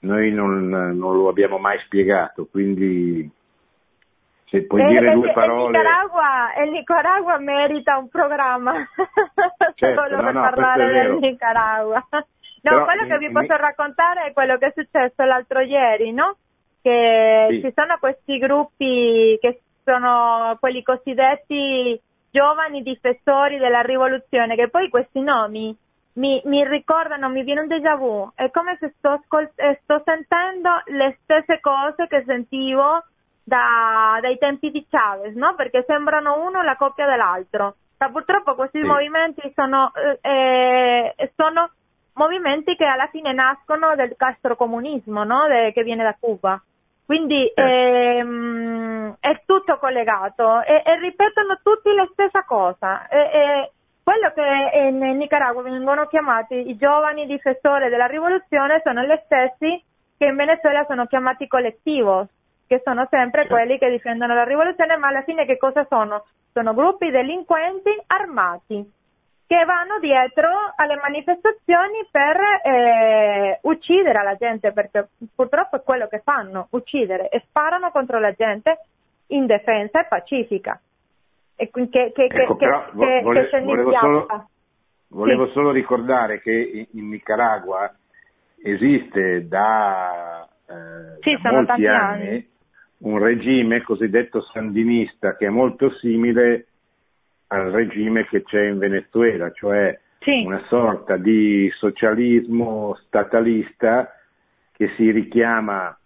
noi non, non lo abbiamo mai spiegato, quindi se puoi eh, dire due parole. Il Nicaragua, il Nicaragua merita un programma certo, solo no, per no, parlare del. Nicaragua. No, Però quello che vi in, posso raccontare è quello che è successo l'altro ieri, no? Che sì. ci sono questi gruppi che sono quelli cosiddetti giovani difensori della rivoluzione, che poi questi nomi mi, mi ricordano, mi viene un déjà vu, è come se sto, eh, sto sentendo le stesse cose che sentivo da, dai tempi di Chavez, no? Perché sembrano uno la coppia dell'altro. Ma purtroppo questi sì. movimenti sono, eh, eh, sono, movimenti che alla fine nascono del castrocomunismo, no? De, che viene da Cuba. Quindi eh. ehm, è tutto collegato e, e, ripetono tutti la stessa cosa. E, e quello che in Nicaragua vengono chiamati i giovani difensori della rivoluzione sono gli stessi che in Venezuela sono chiamati collettivos che sono sempre certo. quelli che difendono la rivoluzione, ma alla fine che cosa sono? Sono gruppi delinquenti armati che vanno dietro alle manifestazioni per eh, uccidere la gente, perché purtroppo è quello che fanno, uccidere e sparano contro la gente in difesa e pacifica. E che, che, ecco, che, però, che, vole, che volevo, solo, volevo sì. solo ricordare che in Nicaragua esiste da, eh, sì, da molti anni, anni un regime cosiddetto sandinista che è molto simile al regime che c'è in Venezuela, cioè sì. una sorta di socialismo statalista che si richiama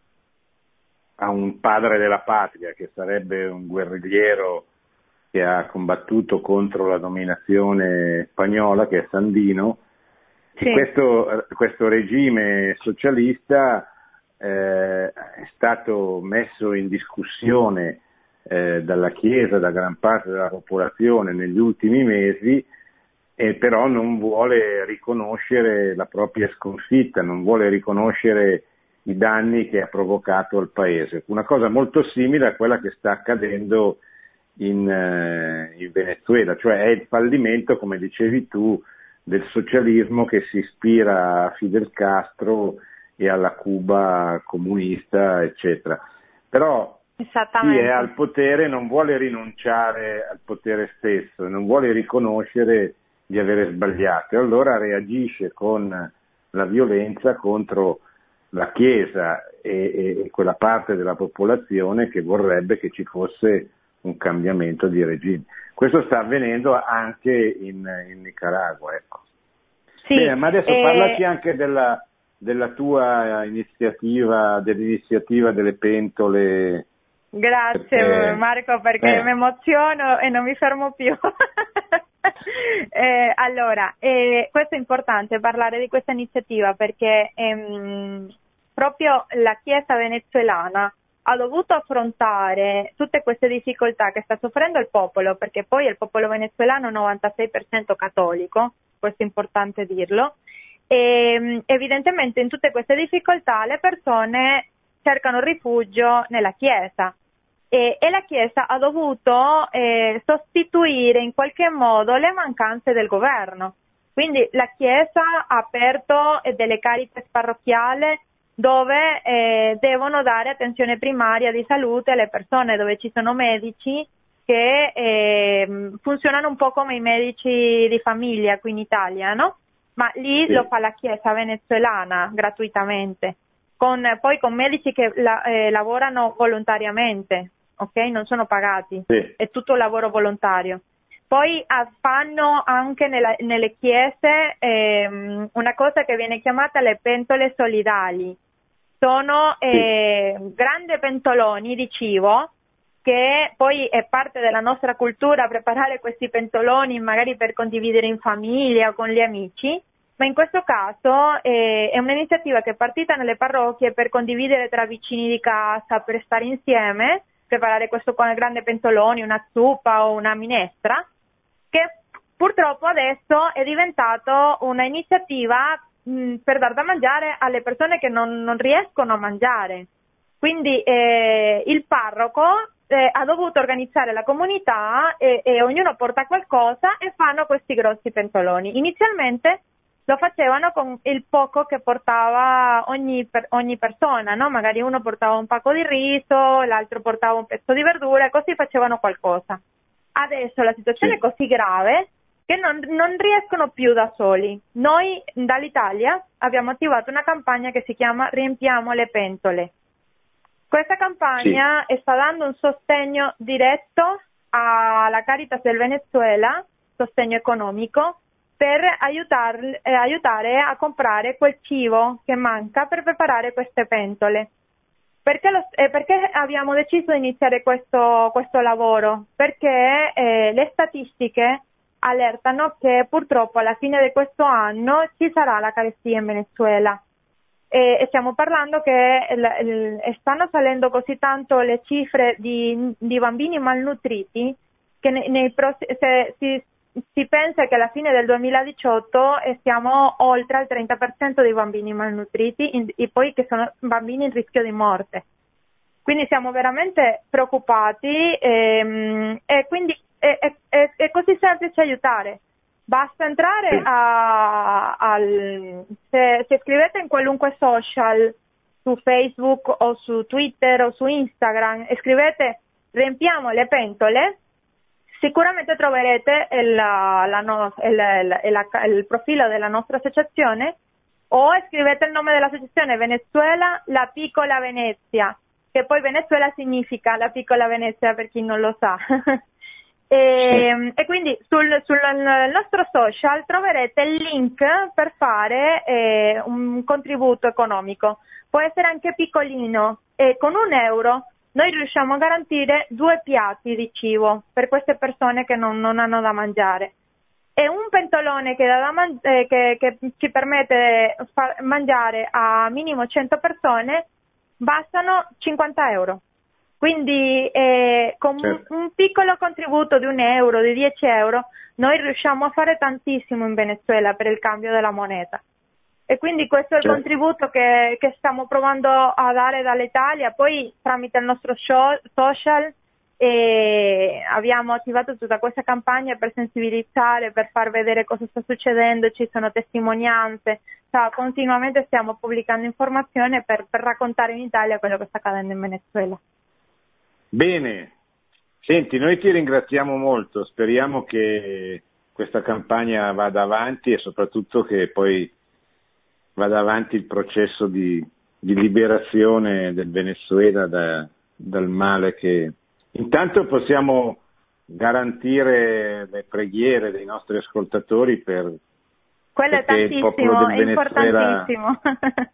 a un padre della patria che sarebbe un guerrigliero che ha combattuto contro la dominazione spagnola, che è Sandino. Sì. Questo, questo regime socialista eh, è stato messo in discussione eh, dalla Chiesa, da gran parte della popolazione negli ultimi mesi, e però non vuole riconoscere la propria sconfitta, non vuole riconoscere i danni che ha provocato al paese. Una cosa molto simile a quella che sta accadendo in, eh, in Venezuela, cioè è il fallimento, come dicevi tu, del socialismo che si ispira a Fidel Castro e alla Cuba comunista, eccetera. Però chi è al potere non vuole rinunciare al potere stesso, non vuole riconoscere di avere sbagliato e allora reagisce con la violenza contro la Chiesa e, e, quella parte della popolazione che vorrebbe che ci fosse un cambiamento di regime. Questo sta avvenendo anche in, in Nicaragua. Ecco. Sì, Bene, ma adesso eh... parlaci anche della, della tua iniziativa, dell'iniziativa delle pentole. Grazie perché, Marco perché eh. mi emoziono e non mi fermo più. eh, allora, eh, questo è importante parlare di questa iniziativa perché ehm, proprio la Chiesa venezuelana ha dovuto affrontare tutte queste difficoltà che sta soffrendo il popolo, perché poi il popolo venezuelano è 96% cattolico, questo è importante dirlo, e ehm, evidentemente in tutte queste difficoltà le persone cercano rifugio nella Chiesa e, e la Chiesa ha dovuto eh, sostituire in qualche modo le mancanze del governo. Quindi la Chiesa ha aperto eh, delle cariche parrocchiali dove eh, devono dare attenzione primaria di salute alle persone, dove ci sono medici che eh, funzionano un po' come i medici di famiglia qui in Italia, no? Ma lì sì. lo fa la Chiesa venezuelana gratuitamente, con, poi con medici che la, eh, lavorano volontariamente, ok? Non sono pagati, sì. è tutto lavoro volontario. Poi fanno anche nella, nelle chiese ehm, una cosa che viene chiamata le pentole solidali. Sono eh, sì. grandi pentoloni di cibo che poi è parte della nostra cultura preparare questi pentoloni magari per condividere in famiglia o con gli amici, ma in questo caso eh, è un'iniziativa che è partita nelle parrocchie per condividere tra vicini di casa, per stare insieme, preparare questo grande pentoloni, una zuppa o una minestra, che purtroppo adesso è diventato un'iniziativa mh, per dar da mangiare alle persone che non, non riescono a mangiare. Quindi eh, il parroco eh, ha dovuto organizzare la comunità e, e, ognuno porta qualcosa e fanno questi grossi pentoloni. Inizialmente lo facevano con il poco che portava ogni, per, ogni persona, no? magari uno portava un pacco di riso, l'altro portava un pezzo di verdura e così facevano qualcosa. Adesso la situazione sì. è così grave che non, non, riescono più da soli. Noi dall'Italia abbiamo attivato una campagna che si chiama Riempiamo le pentole. Questa campagna sì. sta dando un sostegno diretto alla Caritas del Venezuela, sostegno economico, per aiutar, eh, aiutare a comprare quel cibo che manca per preparare queste pentole. Perché, lo, eh, perché abbiamo deciso di iniziare questo, questo lavoro? Perché eh, le statistiche allertano che purtroppo alla fine di questo anno ci sarà la carestia in Venezuela e stiamo parlando che stanno salendo così tanto le cifre di, di bambini malnutriti che nei, se, si, si, pensa che alla fine del 2018 siamo oltre al 30% dei bambini malnutriti in, e poi che sono bambini in rischio di morte. Quindi siamo veramente preoccupati ehm, e quindi è, è, è così semplice aiutare Basta entrare a, al, se, se scrivete in qualunque social, su Facebook o su Twitter o su Instagram e scrivete riempiamo le pentole, sicuramente troverete il, la, la, il, il, il, profilo della nostra associazione o scrivete il nome dell'associazione Venezuela La Piccola Venezia, che poi Venezuela significa la piccola Venezia per chi non lo sa. E, ehm, e, quindi sul, sul, nostro social troverete il link per fare eh, un contributo economico. Può essere anche piccolino e con un euro noi riusciamo a garantire due piatti di cibo per queste persone che non, non hanno da mangiare. E un pentolone che, man- eh, che, che ci permette di mangiare a minimo 100 persone bastano 50 euro. Quindi eh, con certo. un piccolo contributo di un euro, di 10 euro, noi riusciamo a fare tantissimo in Venezuela per il cambio della moneta. E quindi questo è il certo. contributo che, che, stiamo provando a dare dall'Italia. Poi tramite il nostro show, social eh, abbiamo attivato tutta questa campagna per sensibilizzare, per far vedere cosa sta succedendo, ci sono testimonianze, cioè, continuamente stiamo pubblicando informazioni per, per raccontare in Italia quello che sta accadendo in Venezuela. Bene, senti, noi ti ringraziamo molto, speriamo che questa campagna vada avanti e soprattutto che poi vada avanti il processo di, di liberazione del Venezuela da, dal male che intanto possiamo garantire le preghiere dei nostri ascoltatori per quello è tantissimo, è importantissimo. il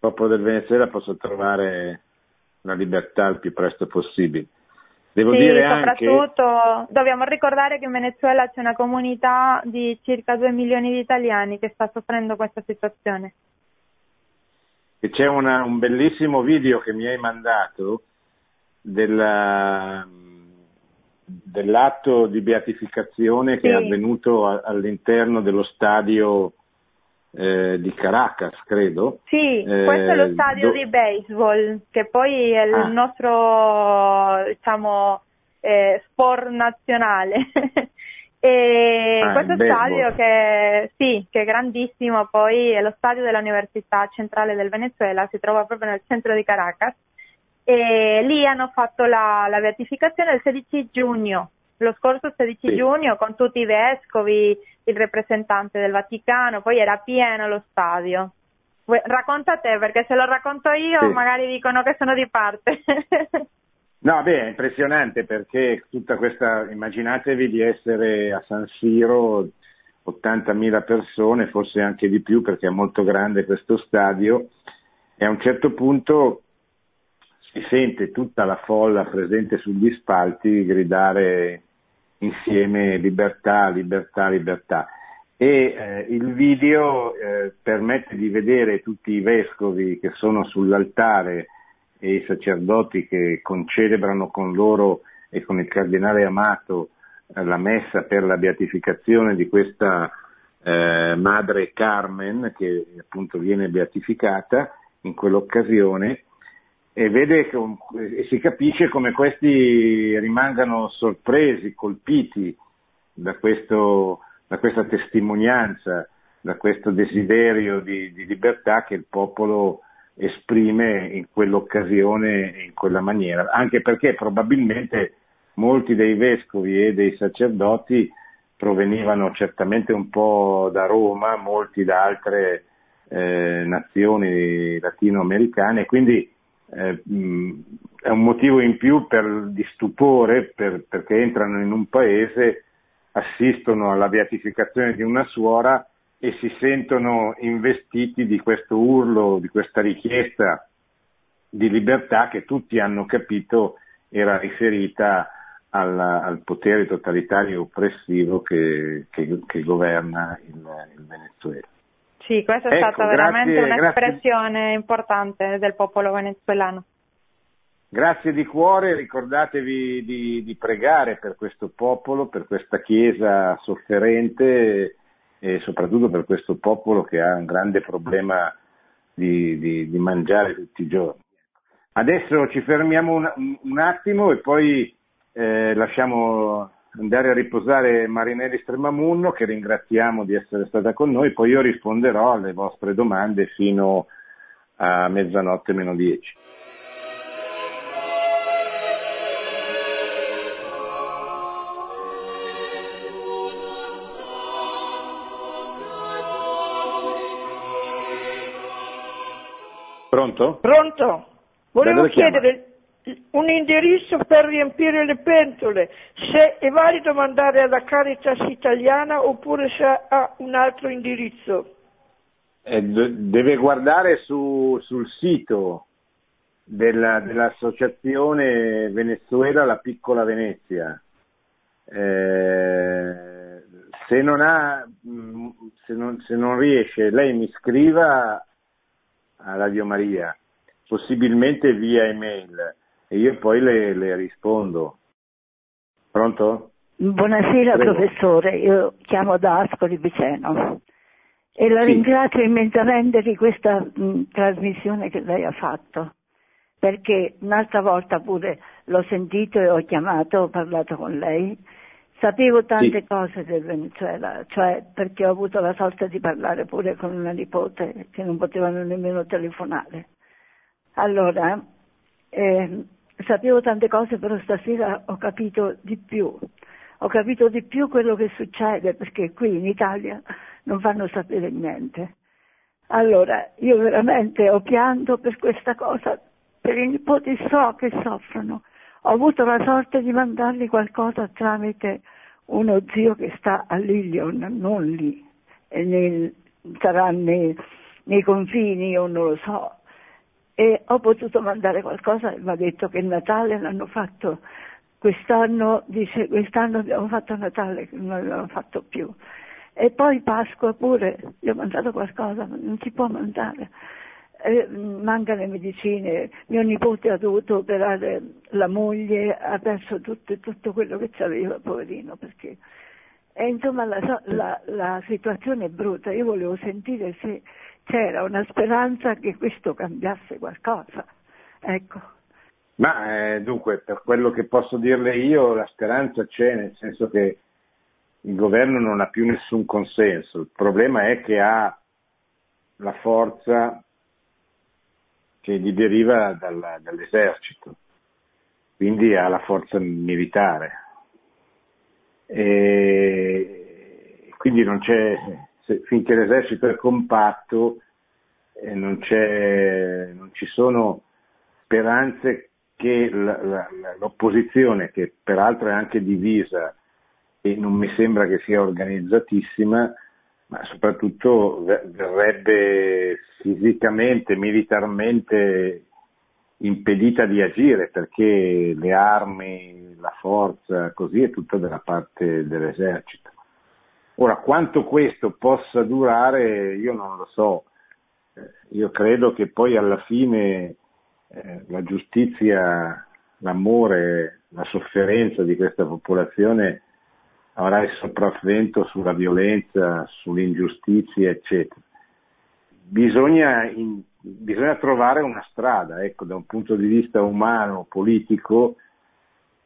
popolo del Venezuela possa trovare la libertà il più presto possibile. Devo sì, dire soprattutto anche... dobbiamo ricordare che in Venezuela c'è una comunità di circa 2 milioni di italiani che sta soffrendo questa situazione. E c'è una, un bellissimo video che mi hai mandato della, dell'atto di beatificazione che sì. è avvenuto all'interno dello stadio eh, di Caracas, credo. Sì, eh, questo è lo stadio do... di baseball, che poi è il ah. nostro diciamo, eh, sport nazionale. e ah, questo stadio che, sì, che è grandissimo, poi è lo stadio dell'Università Centrale del Venezuela, si trova proprio nel centro di Caracas. E lì hanno fatto la, la beatificazione il 16 giugno, lo scorso 16 sì. giugno, con tutti i vescovi, il rappresentante del Vaticano, poi era pieno lo stadio. Racconta te, perché se lo racconto io sì. magari dicono che sono di parte. no, beh, è impressionante perché tutta questa, immaginatevi di essere a San Siro, 80.000 persone, forse anche di più perché è molto grande questo stadio, e a un certo punto si sente tutta la folla presente sugli spalti gridare insieme libertà, libertà, libertà. E eh, il video eh, permette di vedere tutti i vescovi che sono sull'altare e i sacerdoti che concelebrano con loro e con il cardinale Amato eh, la messa per la beatificazione di questa eh, madre Carmen che appunto viene beatificata in quell'occasione e vede e si capisce come questi rimangano sorpresi, colpiti da, questo, da questa testimonianza, da questo desiderio di, di, libertà che il popolo esprime in quell'occasione e in quella maniera, anche perché probabilmente molti dei vescovi e dei sacerdoti provenivano certamente un po' da Roma, molti da altre eh, nazioni latinoamericane, quindi eh, è un motivo in più per, di stupore per, perché entrano in un paese, assistono alla beatificazione di una suora e si sentono investiti di questo urlo, di questa richiesta di libertà che tutti hanno capito era riferita al, al potere totalitario oppressivo che, che, che governa il, il Venezuela. Sì, questa è ecco, stata veramente grazie, un'espressione grazie. importante del popolo venezuelano. Grazie di cuore, ricordatevi di, di, pregare per questo popolo, per questa Chiesa sofferente e soprattutto per questo popolo che ha un grande problema di, di, di mangiare tutti i giorni. Adesso ci fermiamo un, un attimo e poi eh, lasciamo andare a riposare Marinelli Stremamunno che ringraziamo di essere stata con noi, poi io risponderò alle vostre domande fino a mezzanotte meno 10. Pronto? Pronto? Volevo chiedere un indirizzo per riempire le pentole, se è valido mandare alla Caritas italiana oppure se ha un altro indirizzo. Eh, deve guardare su, sul sito della, dell'associazione Venezuela La Piccola Venezia. Eh, se, non ha, se, non, se non riesce, lei mi scriva a Radio Maria, possibilmente via email e io poi le, le rispondo. Pronto? Buonasera Prego. professore, io chiamo da Ascoli Viceno e la Sì. ringrazio immensamente di questa mh, trasmissione che lei ha fatto, perché un'altra volta pure l'ho sentito e ho chiamato, ho parlato con lei, sapevo tante Sì. cose del Venezuela, cioè perché ho avuto la sorte di parlare pure con una nipote che non potevano nemmeno telefonare. Allora, eh, sapevo tante cose, però stasera ho capito di più. Ho capito di più quello che succede perché qui in Italia non fanno sapere niente. Allora, io veramente ho pianto per questa cosa, per i nipoti so che soffrono. Ho avuto la sorte di mandargli qualcosa tramite uno zio che sta a Lilion, non lì, e nel- sarà nei, nei confini, io non lo so. E ho potuto mandare qualcosa e mi ha detto che Natale l'hanno fatto quest'anno dice quest'anno abbiamo fatto Natale non avevamo fatto più. E poi Pasqua pure, gli ho mandato qualcosa, ma non si può mandare. Eh, mancano le medicine, mio nipote ha dovuto operare la moglie, ha perso tutto, tutto quello che aveva, poverino, perché... E insomma la, la, la situazione è brutta, io volevo sentire se c'era una speranza che questo cambiasse qualcosa. Ecco. Ma eh, dunque, per quello che posso dirle io, la speranza c'è, nel senso che il governo non ha più nessun consenso. Il problema è che ha la forza che gli deriva dalla, dall'esercito, quindi ha la forza militare. E quindi non c'è, se, finché l'esercito è compatto, eh, non, non, ci sono speranze che la, la, l'opposizione, che peraltro è anche divisa e non mi sembra che sia organizzatissima, ma soprattutto verrebbe fisicamente, militarmente impedita di agire perché le armi, la forza, così è tutta dalla parte dell'esercito. Ora, quanto questo possa durare, io non lo so. Eh, io credo che poi alla fine eh, la giustizia, l'amore, la sofferenza di questa popolazione avrà il sopravvento sulla violenza, sull'ingiustizia, eccetera. Bisogna, in, bisogna trovare una strada, ecco, da un punto di vista umano, politico,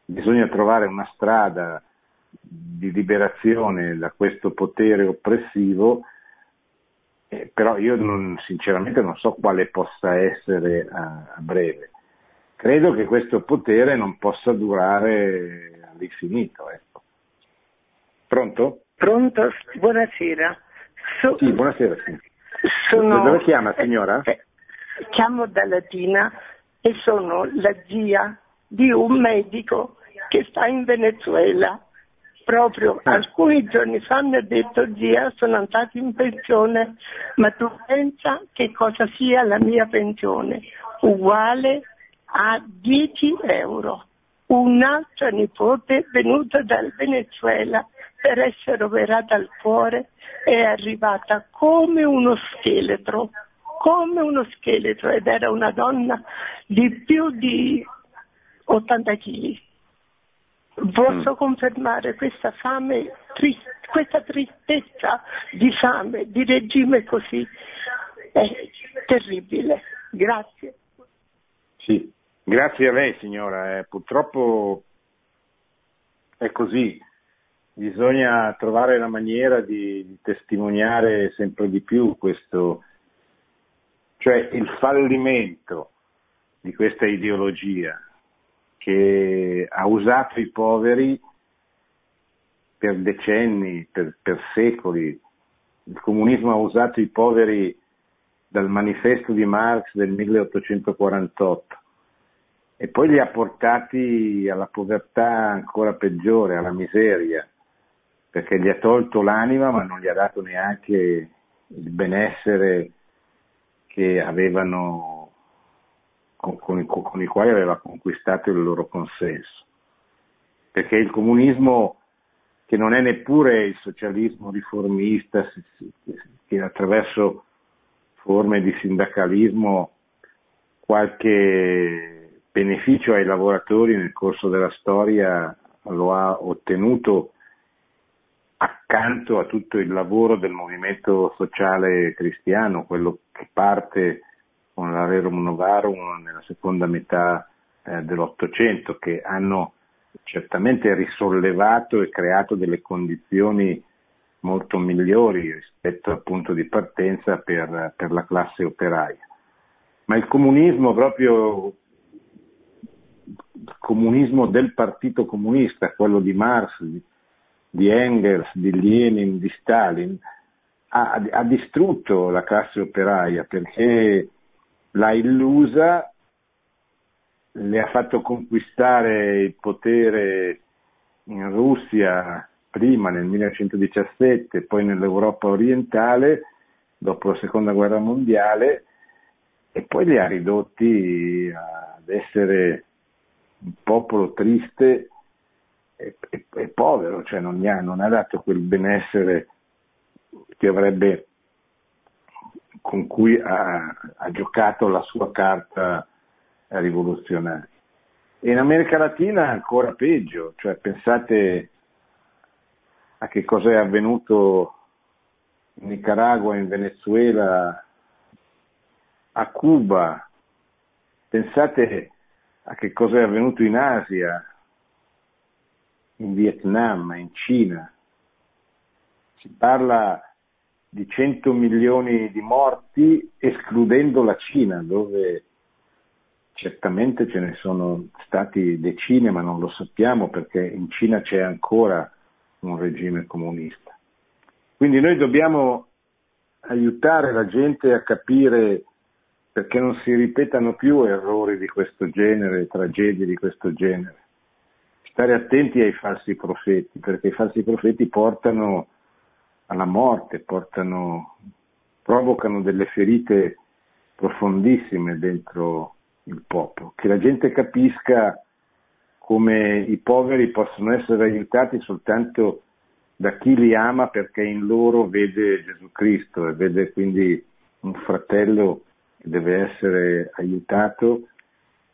bisogna trovare una strada di liberazione da questo potere oppressivo, eh, però io non, sinceramente non so quale possa essere a, a breve. Credo che questo potere non possa durare all'infinito. Ecco. Pronto? Pronto, buonasera. So, sì, buonasera. Sì. Sono, dove chiama signora? Eh, chiamo da Latina e sono la zia di un medico che sta in Venezuela. Proprio ah. alcuni giorni fa mi ha detto zia sono andato in pensione, ma tu pensa che cosa sia la mia pensione? Uguale a 10 euro. Un'altra nipote venuta dal Venezuela per essere operata al cuore è arrivata come uno scheletro, come uno scheletro ed era una donna di più di 80 kg. Posso mm. confermare questa fame, trist- questa tristezza di fame, di regime così, è terribile. Grazie. Sì, grazie a lei signora. Eh, purtroppo è così bisogna trovare la maniera di, di testimoniare sempre di più questo, cioè il fallimento di questa ideologia che ha usato i poveri per decenni, per, per, secoli. Il comunismo ha usato i poveri dal manifesto di Marx del 1848 e poi li ha portati alla povertà ancora peggiore, alla miseria perché gli ha tolto l'anima ma non gli ha dato neanche il benessere che avevano, con, con, con i quali aveva conquistato il loro consenso. Perché il comunismo, che non è neppure il socialismo riformista, che attraverso forme di sindacalismo qualche beneficio ai lavoratori nel corso della storia lo ha ottenuto accanto a tutto il lavoro del movimento sociale cristiano, quello che parte con la Rerum Novarum nella seconda metà eh, dell'Ottocento, che hanno certamente risollevato e creato delle condizioni molto migliori rispetto al punto di partenza per, per la classe operaia. Ma il comunismo proprio il comunismo del partito comunista, quello di Marx, di, di Engels, di Lenin, di Stalin, ha, ha distrutto la classe operaia perché l'ha illusa, le ha fatto conquistare il potere in Russia prima nel 1917, poi nell'Europa orientale dopo la seconda guerra mondiale e poi li ha ridotti ad essere un popolo triste è, è, è povero, cioè non, ha, non ha dato quel benessere che avrebbe con cui ha, ha, giocato la sua carta rivoluzionaria. E in America Latina ancora peggio, cioè pensate a che cosa è avvenuto in Nicaragua, in Venezuela, a Cuba, pensate a che cosa è avvenuto in Asia, in Vietnam, in Cina. Si parla di 100 milioni di morti escludendo la Cina, dove certamente ce ne sono stati decine, ma non lo sappiamo perché in Cina c'è ancora un regime comunista. Quindi noi dobbiamo aiutare la gente a capire perché non si ripetano più errori di questo genere, tragedie di questo genere. Stare attenti ai falsi profeti, perché i falsi profeti portano alla morte, portano, provocano delle ferite profondissime dentro il popolo. Che la gente capisca come i poveri possono essere aiutati soltanto da chi li ama perché in loro vede Gesù Cristo e vede quindi un fratello che deve essere aiutato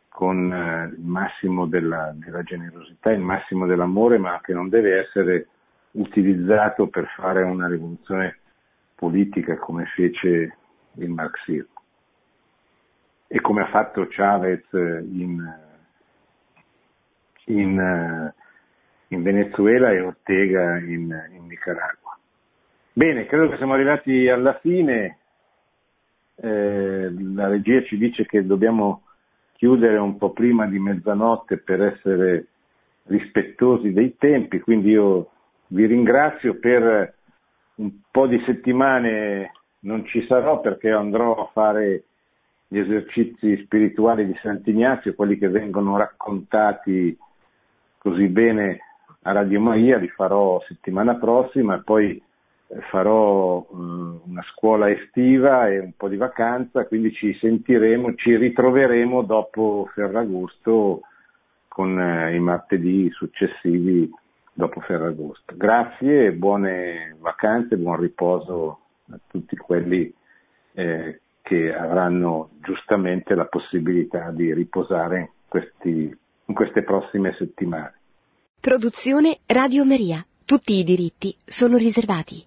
con eh, il massimo della, della generosità, il massimo dell'amore, ma che non deve essere utilizzato per fare una rivoluzione politica come fece il marxismo e come ha fatto Chavez in, in, in Venezuela e Ortega in, in, Nicaragua. Bene, credo che siamo arrivati alla fine. Eh, la regia ci dice che dobbiamo chiudere un po' prima di mezzanotte per essere rispettosi dei tempi, quindi io vi ringrazio per un po' di settimane non ci sarò perché andrò a fare gli esercizi spirituali di Sant'Ignazio, quelli che vengono raccontati così bene a Radio Maria, li farò settimana prossima, poi eh, farò eh, una scuola estiva e un po' di vacanza, quindi ci sentiremo, ci ritroveremo dopo Ferragosto con eh, i martedì successivi dopo Ferragosto. Grazie, buone vacanze, buon riposo a tutti quelli eh, che avranno giustamente la possibilità di riposare questi, in queste prossime settimane. Produzione Radio Maria. Tutti i diritti sono riservati.